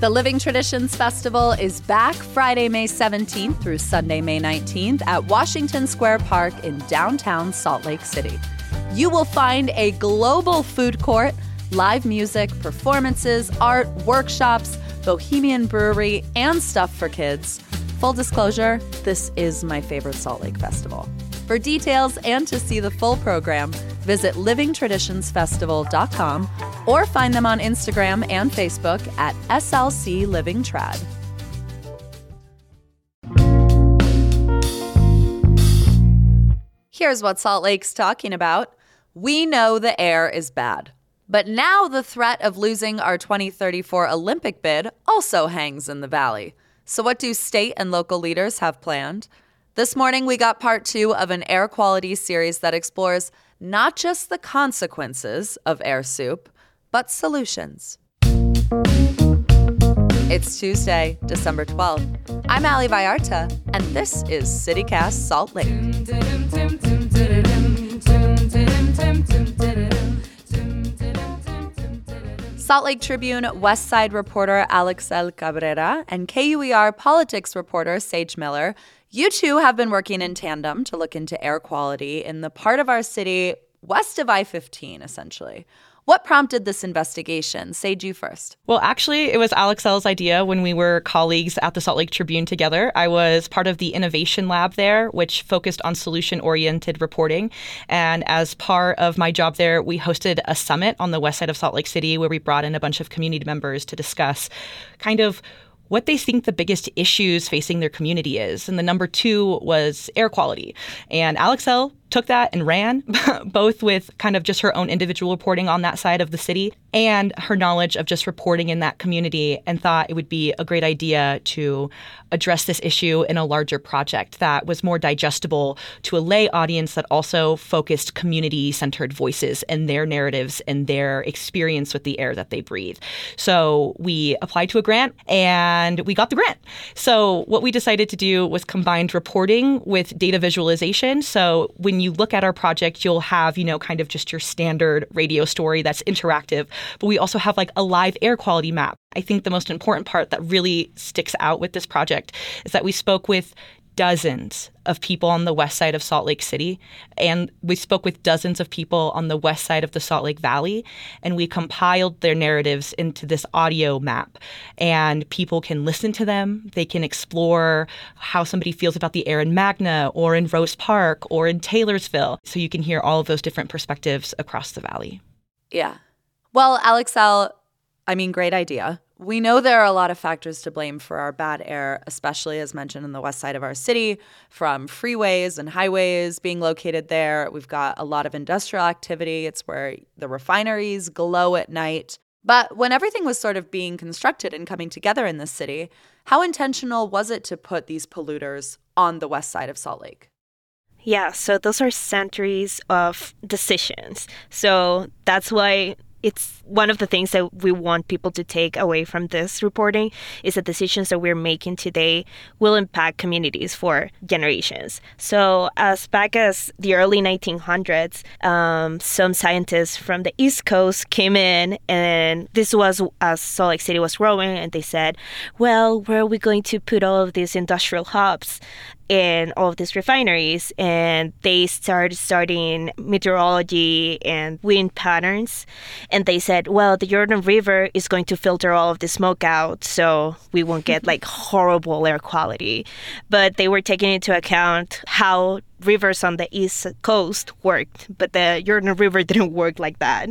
The Living Traditions Festival is back Friday, May 17th through Sunday, May 19th at Washington Square Park in downtown Salt Lake City. You will find a global food court, live music, performances, art, workshops, bohemian brewery, and stuff for kids. Full disclosure, this is my favorite Salt Lake Festival. For details and to see the full program, visit livingtraditionsfestival.com or find them on Instagram and Facebook at SLC Living Trad. Here's what Salt Lake's talking about. We know the air is bad. But now the threat of losing our 2034 Olympic bid also hangs in the valley. So, what do state and local leaders have planned? This morning, we got part two of an air quality series that explores not just the consequences of air soup, but solutions. It's Tuesday, December 12th. I'm Ali Vallarta, and this is CityCast Salt Lake. Salt Lake Tribune West Side reporter Alixel Cabrera and KUER politics reporter Saige Miller, you two have been working in tandem to look into air quality in the part of our city west of I 15, essentially. What prompted this investigation? Saige you first. Well, actually, it was Alixel's idea when we were colleagues at the Salt Lake Tribune together. I was part of the innovation lab there, which focused on solution oriented reporting. And as part of my job there, we hosted a summit on the west side of Salt Lake City where we brought in a bunch of community members to discuss kind of what they think the biggest issues facing their community is. And the number two was air quality. And Alixel took that and ran, both with kind of just her own individual reporting on that side of the city and her knowledge of just reporting in that community, and thought it would be a great idea to address this issue in a larger project that was more digestible to a lay audience that also focused community centered voices and their narratives and their experience with the air that they breathe. So we applied to a grant and we got the grant. So what we decided to do was combined reporting with data visualization. So when you look at our project, you'll have, you know, kind of just your standard radio story that's interactive, but we also have like a live air quality map. I think the most important part that really sticks out with this project is that we spoke with dozens of people on the west side of Salt Lake City. And we spoke with dozens of people on the west side of the Salt Lake Valley. And we compiled their narratives into this audio map. And people can listen to them. They can explore how somebody feels about the air in Magna or in Rose Park or in Taylorsville. So you can hear all of those different perspectives across the valley. Yeah. Well, Alixel, I mean, great idea. We know there are a lot of factors to blame for our bad air, especially as mentioned in the west side of our city, from freeways and highways being located there. We've got a lot of industrial activity. It's where the refineries glow at night. But when everything was sort of being constructed and coming together in this city, how intentional was it to put these polluters on the west side of Salt Lake? Yeah, so those are centuries of decisions. So that's why it's one of the things that we want people to take away from this reporting is that decisions that we're making today will impact communities for generations. So, as back as the early 1900s, um, some scientists from the East Coast came in, and this was as Salt Lake City was growing, and they said, "Well, where are we going to put all of these industrial hubs?" In all of these refineries and they started studying meteorology and wind patterns. And they said well the jordan river is going to filter all of the smoke out so we won't get like horrible air quality. But they were taking into account how rivers on the east coast worked but the jordan river didn't work like that.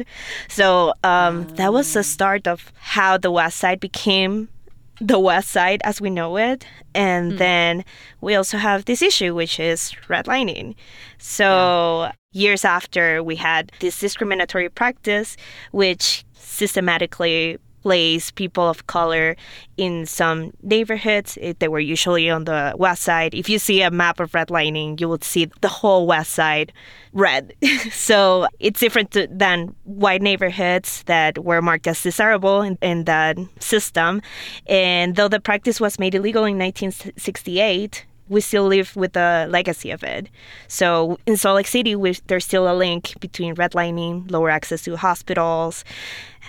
So um, that was the start of how the west side became the west side as we know it and mm. then we also have this issue which is redlining so yeah. years after we had this discriminatory practice which systematically place people of color in some neighborhoods. Eh, they were usually on the west side. If you see a map of redlining, you would see the whole west side red. so it's different to, than white neighborhoods that were marked as desirable in, in that system. And though the practice was made illegal in 1968, we still live with the legacy of it. So in Salt Lake City, we, there's still a link between redlining, lower access to hospitals,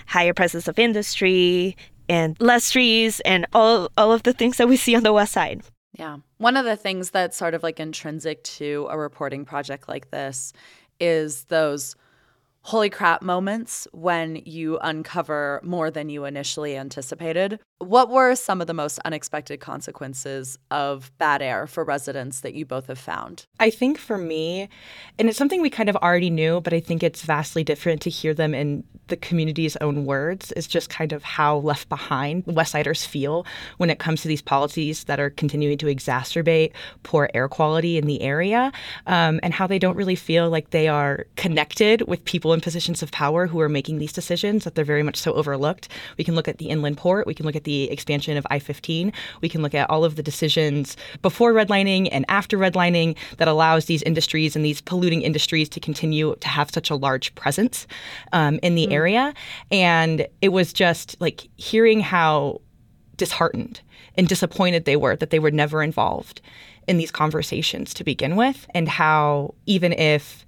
higher prices of industry, and less trees and all, all of the things that we see on the west side. Yeah. One of the things that's sort of like intrinsic to a reporting project like this is those holy crap moments when you uncover more than you initially anticipated. What were some of the most unexpected consequences of bad air for residents that you both have found? I think for me, and it's something we kind of already knew, but I think it's vastly different to hear them in the community's own words, is just kind of how left behind West Siders feel when it comes to these policies that are continuing to exacerbate poor air quality in the area, um, and how they don't really feel like they are connected with people in positions of power who are making these decisions, that they're very much so overlooked. We can look at the inland port, we can look at the expansion of I 15. We can look at all of the decisions before redlining and after redlining that allows these industries and these polluting industries to continue to have such a large presence um, in the mm. area. And it was just like hearing how disheartened and disappointed they were that they were never involved in these conversations to begin with, and how even if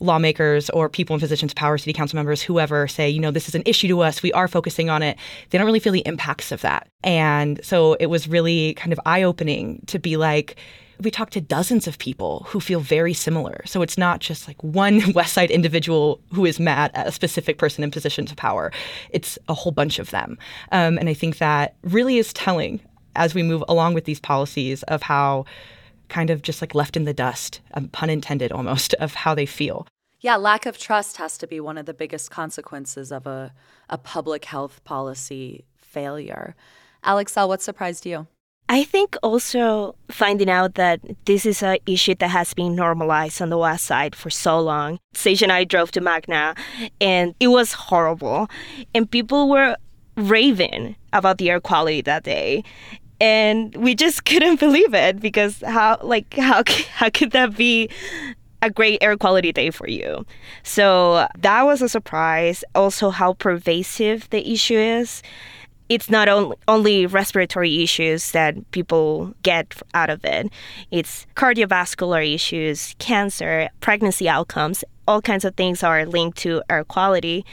lawmakers or people in positions of power, city council members, whoever say, you know, this is an issue to us, we are focusing on it, they don't really feel the impacts of that. And so it was really kind of eye opening to be like, we talked to dozens of people who feel very similar. So it's not just like one West Side individual who is mad at a specific person in positions of power. It's a whole bunch of them. Um, and I think that really is telling as we move along with these policies of how kind of just like left in the dust, um, pun intended almost, of how they feel. Yeah, lack of trust has to be one of the biggest consequences of a, a public health policy failure. Alixel, what surprised you? I think also finding out that this is an issue that has been normalized on the west side for so long. Saige and I drove to Magna and it was horrible. And people were raving about the air quality that day and we just couldn't believe it because how like how how could that be a great air quality day for you. So that was a surprise. Also, how pervasive the issue is. It's not only, only respiratory issues that people get out of it, it's cardiovascular issues, cancer, pregnancy outcomes. All kinds of things are linked to air quality.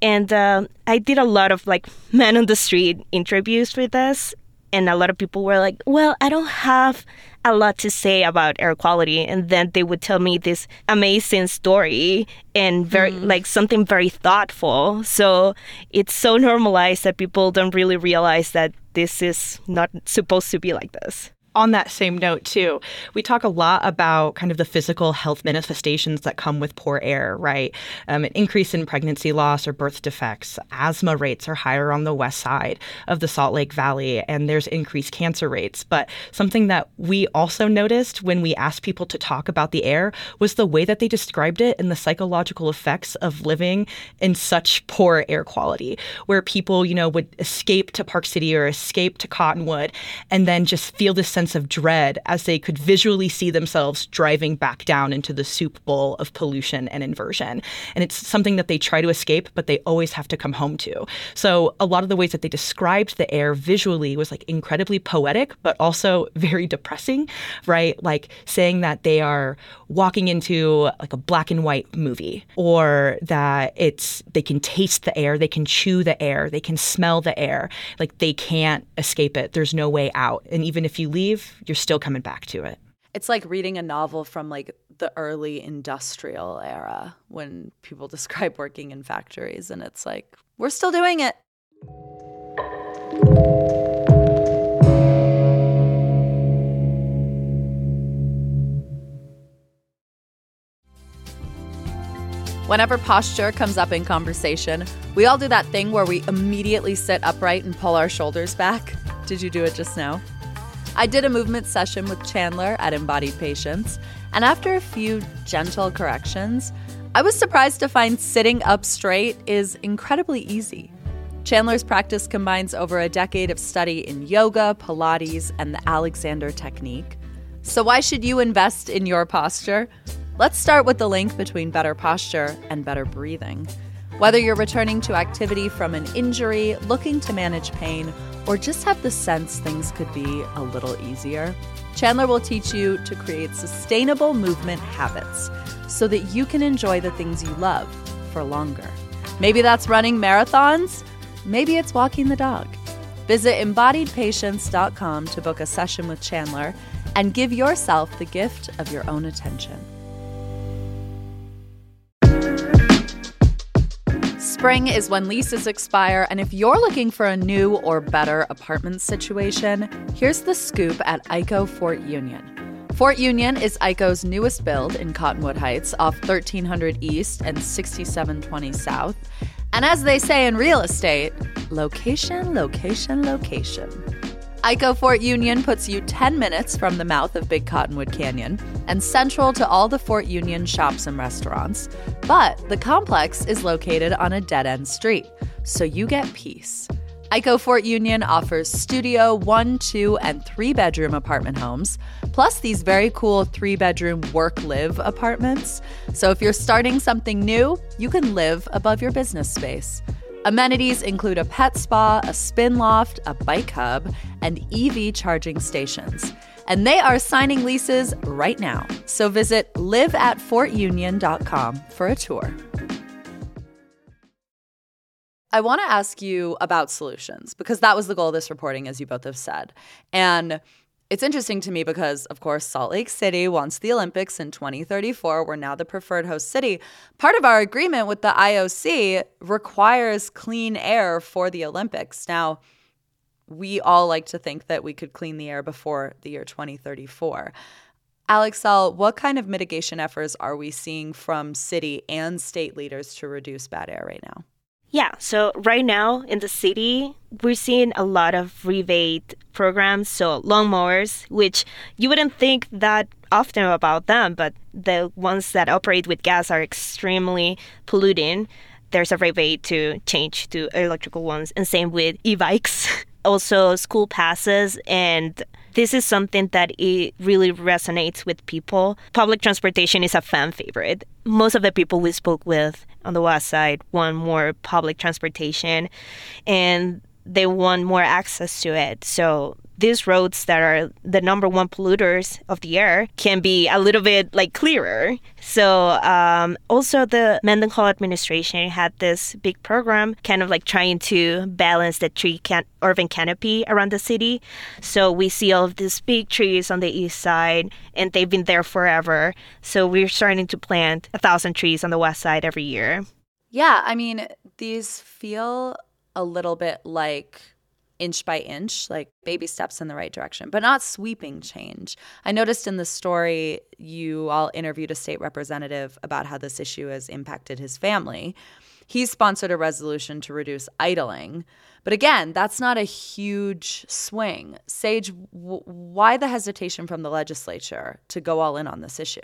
And uh, I did a lot of like man on the street interviews for this and a lot of people were like, "Well, I don't have a lot to say about air quality," and then they would tell me this amazing story and very mm. like something very thoughtful. So it's so normalized that people don't really realize that this is not supposed to be like this on that same note, too, we talk a lot about kind of the physical health manifestations that come with poor air, right? Um, an increase in pregnancy loss or birth defects. Asthma rates are higher on the west side of the Salt Lake Valley, and there's increased cancer rates. But something that we also noticed when we asked people to talk about the air was the way that they described it and the psychological effects of living in such poor air quality, where people, you know, would escape to Park City or escape to Cottonwood and then just feel this sense sense of dread as they could visually see themselves driving back down into the soup bowl of pollution and inversion. And it's something that they try to escape, but they always have to come home to. So a lot of the ways that they described the air visually was like incredibly poetic, but also very depressing, right? Like saying that they are walking into like a black and white movie or that it's they can taste the air, they can chew the air, they can smell the air. Like they can't escape it. There's no way out. And even if you leave, leave, you're still coming back to it. It's like reading a novel from like the early industrial era when people describe working in factories and it's like we're still doing it. Whenever posture comes up in conversation, we all do that thing where we immediately sit upright and pull our shoulders back. Did you do it just now? I did a movement session with Chandler at Embodied Patience, and after a few gentle corrections, I was surprised to find sitting up straight is incredibly easy. Chandler's practice combines over a decade of study in yoga, Pilates, and the Alexander technique. So, why should you invest in your posture? Let's start with the link between better posture and better breathing. Whether you're returning to activity from an injury, looking to manage pain, or just have the sense things could be a little easier, Chandler will teach you to create sustainable movement habits so that you can enjoy the things you love for longer. Maybe that's running marathons, maybe it's walking the dog. Visit embodiedpatience.com to book a session with Chandler and give yourself the gift of your own attention. Spring is when leases expire, and if you're looking for a new or better apartment situation, here's the scoop at ICO Fort Union. Fort Union is ICO's newest build in Cottonwood Heights off 1300 East and 6720 South. And as they say in real estate, location, location, location. ICO Fort Union puts you 10 minutes from the mouth of Big Cottonwood Canyon and central to all the Fort Union shops and restaurants. But the complex is located on a dead end street, so you get peace. ICO Fort Union offers studio, one, two, and three bedroom apartment homes, plus these very cool three bedroom work live apartments. So if you're starting something new, you can live above your business space. Amenities include a pet spa, a spin loft, a bike hub, and EV charging stations. And they are signing leases right now. So visit liveatfortunion.com for a tour. I want to ask you about solutions because that was the goal of this reporting, as you both have said. And it's interesting to me because, of course, Salt Lake City wants the Olympics in 2034. We're now the preferred host city. Part of our agreement with the IOC requires clean air for the Olympics. Now, we all like to think that we could clean the air before the year 2034. Alixel, what kind of mitigation efforts are we seeing from city and state leaders to reduce bad air right now? Yeah, so right now in the city, we're seeing a lot of rebate programs, so lawnmowers, which you wouldn't think that often about them, but the ones that operate with gas are extremely polluting. There's a rebate to change to electrical ones, and same with e bikes. also, school passes and this is something that it really resonates with people. Public transportation is a fan favorite. Most of the people we spoke with on the west side want more public transportation and they want more access to it. So these roads that are the number one polluters of the air can be a little bit like clearer. So um, also the Mendenhall administration had this big program, kind of like trying to balance the tree can- urban canopy around the city. So we see all of these big trees on the east side, and they've been there forever. So we're starting to plant a thousand trees on the west side every year. Yeah, I mean these feel a little bit like inch by inch, like baby steps in the right direction, but not sweeping change. I noticed in the story you all interviewed a state representative about how this issue has impacted his family. He sponsored a resolution to reduce idling. But again, that's not a huge swing. Saige, w- why the hesitation from the legislature to go all in on this issue?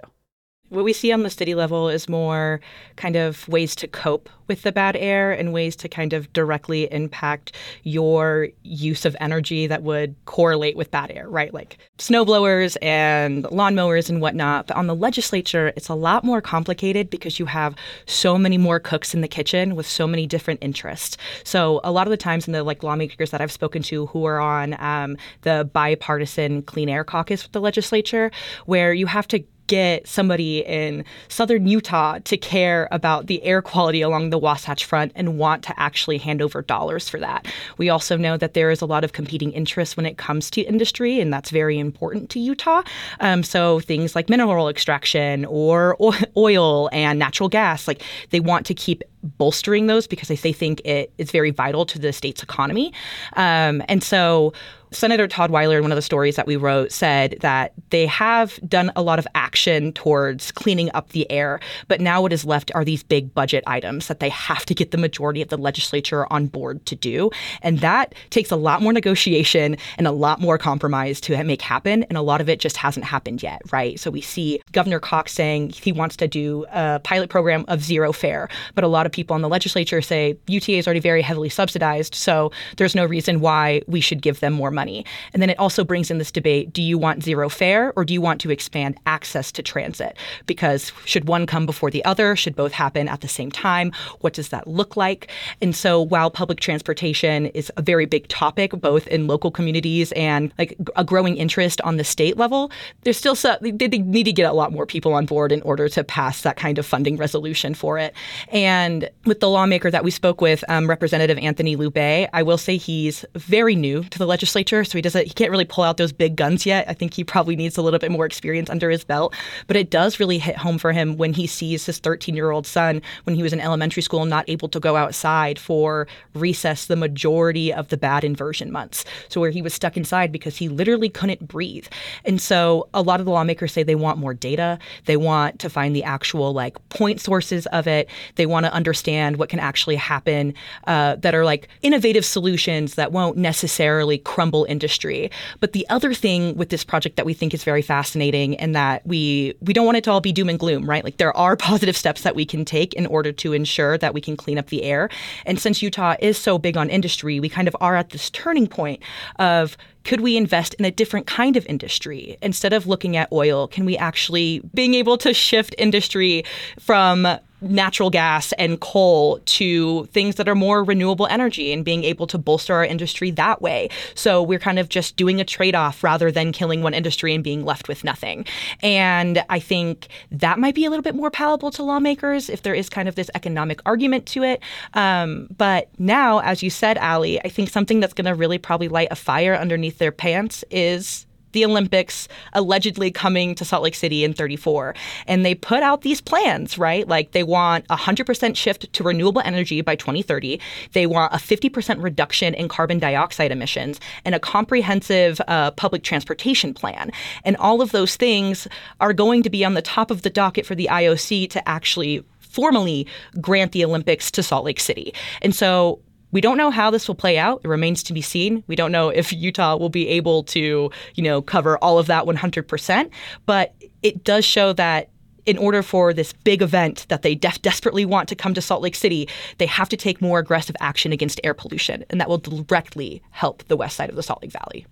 What we see on the city level is more kind of ways to cope with the bad air and ways to kind of directly impact your use of energy that would correlate with bad air, right? Like snow blowers and lawnmowers and whatnot. But on the legislature, it's a lot more complicated because you have so many more cooks in the kitchen with so many different interests. So a lot of the times in the like lawmakers that I've spoken to who are on um, the bipartisan clean air caucus with the legislature, where you have to get somebody in southern Utah to care about the air quality along the Wasatch Front and want to actually hand over dollars for that. We also know that there is a lot of competing interests when it comes to industry, and that's very important to Utah. Um, so things like mineral extraction or oil and natural gas, like they want to keep bolstering those because they think it is very vital to the state's economy. Um, and so Senator Todd Weiler, in one of the stories that we wrote, said that they have done a lot of action towards cleaning up the air, but now what is left are these big budget items that they have to get the majority of the legislature on board to do. And that takes a lot more negotiation and a lot more compromise to make happen. And a lot of it just hasn't happened yet, right? So we see Governor Cox saying he wants to do a pilot program of zero fare, but a lot of people in the legislature say UTA is already very heavily subsidized, so there's no reason why we should give them more money money. And then it also brings in this debate do you want zero fare or do you want to expand access to transit? Because should one come before the other? Should both happen at the same time? What does that look like? And so while public transportation is a very big topic, both in local communities and like a growing interest on the state level, there's still so, they, they need to get a lot more people on board in order to pass that kind of funding resolution for it. And And with the lawmaker that we spoke with, um, Representative Anthony Loubet, I will say he's very new to the legislature, so he doesn't he can't really pull out those big guns yet. I think he probably needs a little bit more experience under his belt. But it does really hit home for him when he sees his 13 year old son when he was in elementary school not able to go outside for recess the majority of the bad inversion months. So where he was stuck inside because he literally couldn't breathe. And so a lot of the lawmakers say they want more data. They want to find the actual like point sources of it. They want to understand what can actually happen uh, that are like innovative solutions that won't necessarily crumble industry. But the other thing with this project that we think is very fascinating and that we we don't want it to all be doom and gloom, right? Like there are positive steps that we can take in order to ensure that we can clean up the air. And since Utah is so big on industry, we kind of are at this turning point of could we invest in a different kind of industry instead of looking at oil can we actually being able to shift industry from natural gas and coal to things that are more renewable energy and being able to bolster our industry that way. So we're kind of just doing a trade off rather than killing one industry and being left with nothing. And I think that might be a little bit more palatable to lawmakers if there is kind of this economic argument to it. Um, but now, as you said, Ali, I think something that's going to really probably light a fire underneath their pants is the Olympics allegedly coming to Salt Lake City in 34. And they put out these plans, right? Like they want a 100% shift to renewable energy by 2030. They want a 50% reduction in carbon dioxide emissions and a comprehensive uh, public transportation plan. And all of those things are going to be on the top of the docket for the IOC to actually formally grant the Olympics to Salt Lake City. And so we don't know how this will play out. It remains to be seen. We don't know if Utah will be able to, you know, cover all of that 100%, but it does show that in order for this big event that they def- desperately want to come to Salt Lake City, they have to take more aggressive action against air pollution, and that will directly help the west side of the Salt Lake Valley.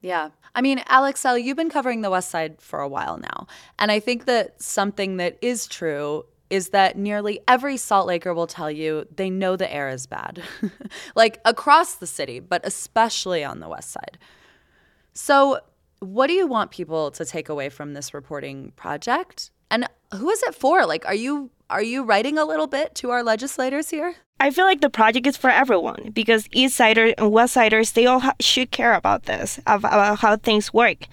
Yeah. I mean, Alixel, you've been covering the West Side for a while now. And I think that something that is true is that nearly every Salt Laker will tell you they know the air is bad, like across the city, but especially on the west side. So, what do you want people to take away from this reporting project? And who is it for? Like, are you are you writing a little bit to our legislators here? I feel like the project is for everyone because East Siders and West Siders, they all ha- should care about this, about how things work.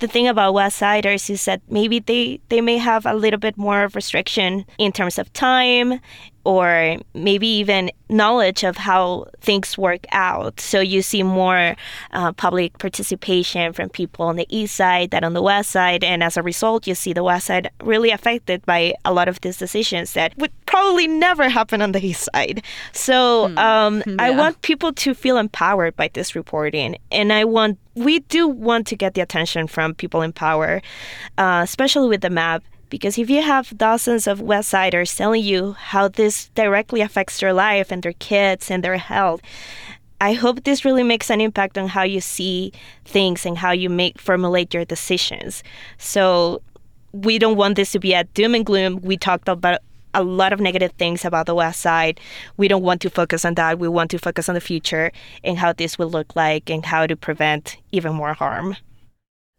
The thing about West Siders is that maybe they, they may have a little bit more of restriction in terms of time or maybe even knowledge of how things work out. So you see more uh, public participation from people on the east side than on the west side. And as a result, you see the west side really affected by a lot of these decisions that would probably never happen on the east side. So hmm. um, yeah. I want people to feel empowered by this reporting. And I want, we do want to get the attention from people in power, uh, especially with the map because if you have dozens of Westsiders telling you how this directly affects their life and their kids and their health, I hope this really makes an impact on how you see things and how you make formulate your decisions. So we don't want this to be a doom and gloom. We talked about a lot of negative things about the West Side. We don't want to focus on that. We want to focus on the future and how this will look like and how to prevent even more harm.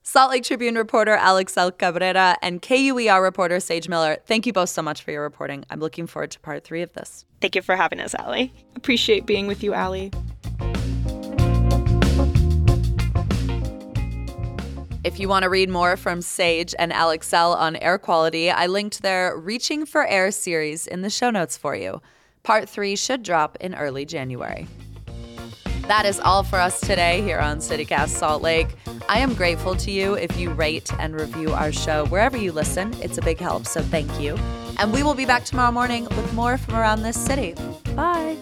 Salt Lake Tribune reporter Alixel Cabrera and KUER reporter Saige Miller, thank you both so much for your reporting. I'm looking forward to part three of this. Thank you for having us, Ali. Appreciate being with you, Ali. If you want to read more from Saige and Alixel on air quality, I linked their Reaching for Air series in the show notes for you. Part three should drop in early January. That is all for us today here on CityCast Salt Lake. I am grateful to you if you rate and review our show wherever you listen. It's a big help, so thank you. And we will be back tomorrow morning with more from around this city. Bye.